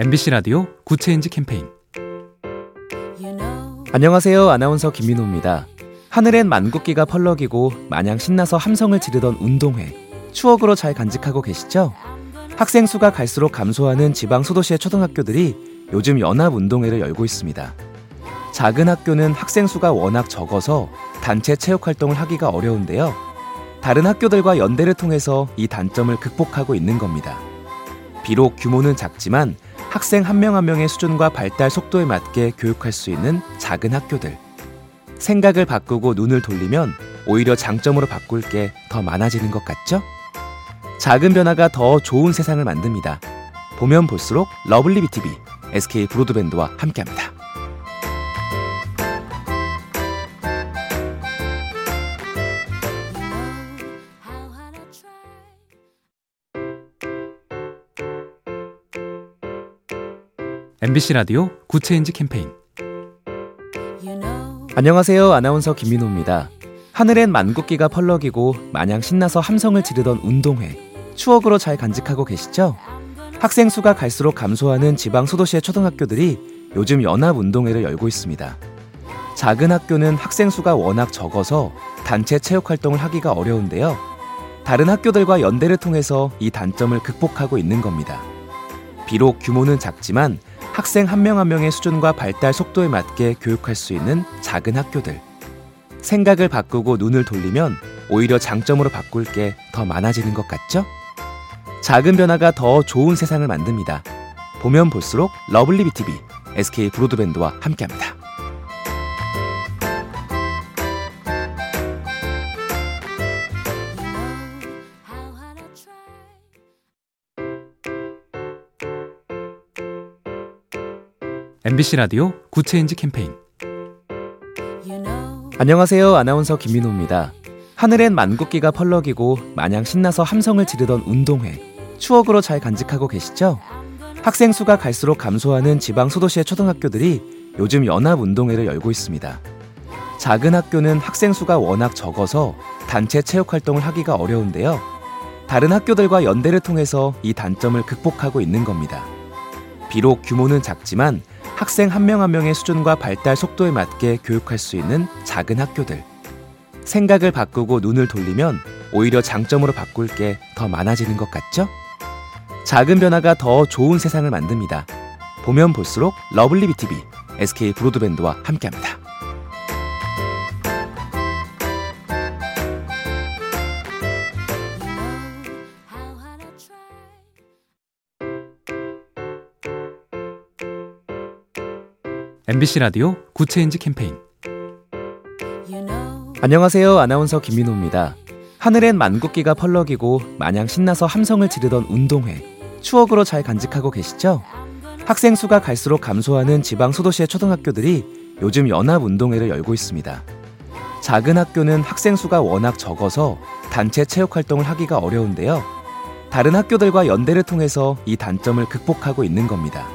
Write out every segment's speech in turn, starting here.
MBC 라디오 Good Change 캠페인 안녕하세요. 아나운서 김민호입니다. 하늘엔 만국기가 펄럭이고 마냥 신나서 함성을 지르던 운동회. 추억으로 잘 간직하고 계시죠? 학생 수가 갈수록 감소하는 지방 소도시의 초등학교들이 요즘 연합 운동회를 열고 있습니다. 작은 학교는 학생 수가 워낙 적어서 단체 체육 활동을 하기가 어려운데요. 다른 학교들과 연대를 통해서 이 단점을 극복하고 있는 겁니다. 비록 규모는 작지만 학생 한 명 한 명의 수준과 발달 속도에 맞게 교육할 수 있는 작은 학교들. 생각을 바꾸고 눈을 돌리면 오히려 장점으로 바꿀 게 더 많아지는 것 같죠? 작은 변화가 더 좋은 세상을 만듭니다. 보면 볼수록 lovely B tv SK 브로드밴드와 함께합니다. MBC 라디오 Good Change 캠페인 안녕하세요. 아나운서 김민호입니다. 하늘엔 만국기가 펄럭이고 마냥 신나서 함성을 지르던 운동회. 추억으로 잘 간직하고 계시죠? 학생 수가 갈수록 감소하는 지방 소도시의 초등학교들이 요즘 연합 운동회를 열고 있습니다. 작은 학교는 학생 수가 워낙 적어서 단체 체육 활동을 하기가 어려운데요. 다른 학교들과 연대를 통해서 이 단점을 극복하고 있는 겁니다. 비록 규모는 작지만 학생 한 명 한 명의 수준과 발달 속도에 맞게 교육할 수 있는 작은 학교들. 생각을 바꾸고 눈을 돌리면 오히려 장점으로 바꿀 게 더 많아지는 것 같죠? 작은 변화가 더 좋은 세상을 만듭니다. 보면 볼수록 lovely B tv SK 브로드밴드와 함께합니다. MBC 라디오 Good Change 캠페인 안녕하세요. 아나운서 김민호입니다. 하늘엔 만국기가 펄럭이고 마냥 신나서 함성을 지르던 운동회. 추억으로 잘 간직하고 계시죠? 학생 수가 갈수록 감소하는 지방 소도시의 초등학교들이 요즘 연합 운동회를 열고 있습니다. 작은 학교는 학생 수가 워낙 적어서 단체 체육 활동을 하기가 어려운데요. 다른 학교들과 연대를 통해서 이 단점을 극복하고 있는 겁니다. 비록 규모는 작지만 학생 한명한 명의 수준과 발달 속도에 맞게 교육할 수 있는 작은 학교들. 생각을 바꾸고 눈을 돌리면 오히려 장점으로 바꿀 게 더 많아지는 것 같죠? 작은 변화가 더 좋은 세상을 만듭니다. 보면 볼수록 lovely B tv SK 브로드밴드와 함께합니다. MBC 라디오 Good Change 캠페인 안녕하세요. 아나운서 김민호입니다. 하늘엔 만국기가 펄럭이고 마냥 신나서 함성을 지르던 운동회. 추억으로 잘 간직하고 계시죠? 학생 수가 갈수록 감소하는 지방 소도시의 초등학교들이 요즘 연합 운동회를 열고 있습니다. 작은 학교는 학생 수가 워낙 적어서 단체 체육 활동을 하기가 어려운데요. 다른 학교들과 연대를 통해서 이 단점을 극복하고 있는 겁니다.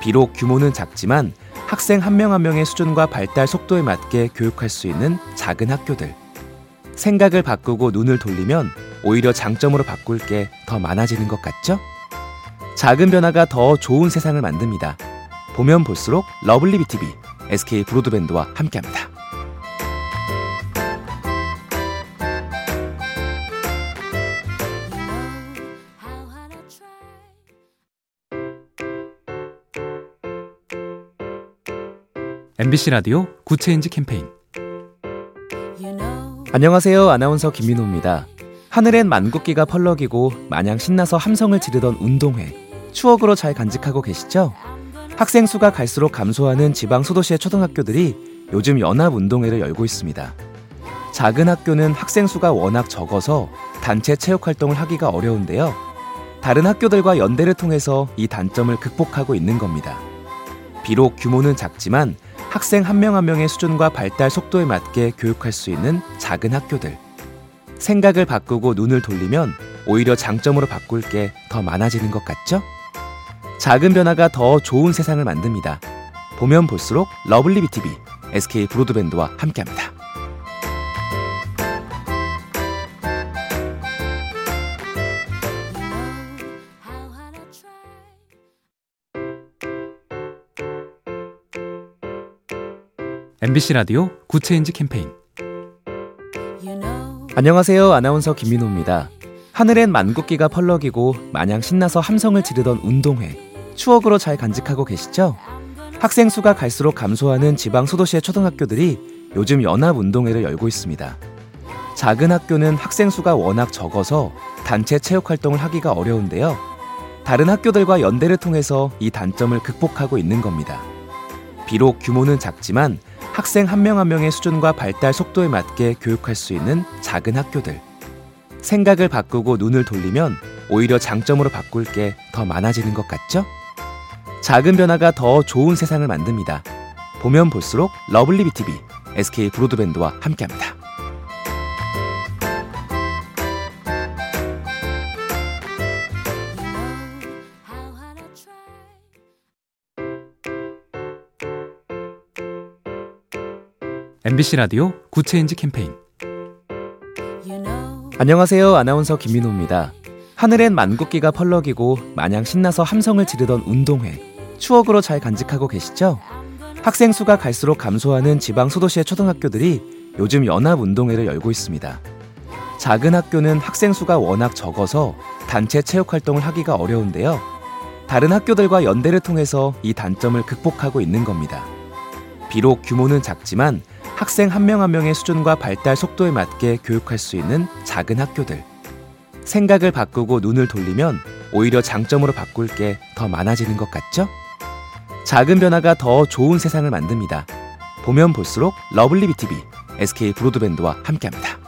비록 규모는 작지만 학생 한 명 한 명의 수준과 발달 속도에 맞게 교육할 수 있는 작은 학교들. 생각을 바꾸고 눈을 돌리면 오히려 장점으로 바꿀 게 더 많아지는 것 같죠? 작은 변화가 더 좋은 세상을 만듭니다. 보면 볼수록 lovely B tv SK 브로드밴드와 함께합니다. MBC 라디오 Good Change 캠페인 안녕하세요. 아나운서 김민호입니다. 하늘엔 만국기가 펄럭이고 마냥 신나서 함성을 지르던 운동회. 추억으로 잘 간직하고 계시죠? 학생 수가 갈수록 감소하는 지방 소도시의 초등학교들이 요즘 연합 운동회를 열고 있습니다. 작은 학교는 학생 수가 워낙 적어서 단체 체육 활동을 하기가 어려운데요. 다른 학교들과 연대를 통해서 이 단점을 극복하고 있는 겁니다. 비록 규모는 작지만 학생 한 명 한 명의 수준과 발달 속도에 맞게 교육할 수 있는 작은 학교들. 생각을 바꾸고 눈을 돌리면 오히려 장점으로 바꿀 게 더 많아지는 것 같죠? 작은 변화가 더 좋은 세상을 만듭니다. 보면 볼수록 lovely B tv SK 브로드밴드와 함께합니다. MBC 라디오 Good Change 캠페인 안녕하세요. 아나운서 김민호입니다. 하늘엔 만국기가 펄럭이고 마냥 신나서 함성을 지르던 운동회. 추억으로 잘 간직하고 계시죠? 학생 수가 갈수록 감소하는 지방 소도시의 초등학교들이 요즘 연합 운동회를 열고 있습니다. 작은 학교는 학생 수가 워낙 적어서 단체 체육 활동을 하기가 어려운데요. 다른 학교들과 연대를 통해서 이 단점을 극복하고 있는 겁니다. 비록 규모는 작지만 학생 한 명 한 명의 수준과 발달 속도에 맞게 교육할 수 있는 작은 학교들. 생각을 바꾸고 눈을 돌리면 오히려 장점으로 바꿀 게 더 많아지는 것 같죠? 작은 변화가 더 좋은 세상을 만듭니다. 보면 볼수록 lovely B tv SK 브로드밴드와 함께합니다. MBC 라디오 Good Change 캠페인 안녕하세요. 아나운서 김민호입니다. 하늘엔 만국기가 펄럭이고 마냥 신나서 함성을 지르던 운동회. 추억으로 잘 간직하고 계시죠? 학생 수가 갈수록 감소하는 지방 소도시의 초등학교들이 요즘 연합 운동회를 열고 있습니다. 작은 학교는 학생 수가 워낙 적어서 단체 체육 활동을 하기가 어려운데요. 다른 학교들과 연대를 통해서 이 단점을 극복하고 있는 겁니다. 비록 규모는 작지만 학생 한 명 한 명의 수준과 발달 속도에 맞게 교육할 수 있는 작은 학교들. 생각을 바꾸고 눈을 돌리면 오히려 장점으로 바꿀 게 더 많아지는 것 같죠? 작은 변화가 더 좋은 세상을 만듭니다. 보면 볼수록 lovely B tv SK 브로드밴드와 함께합니다.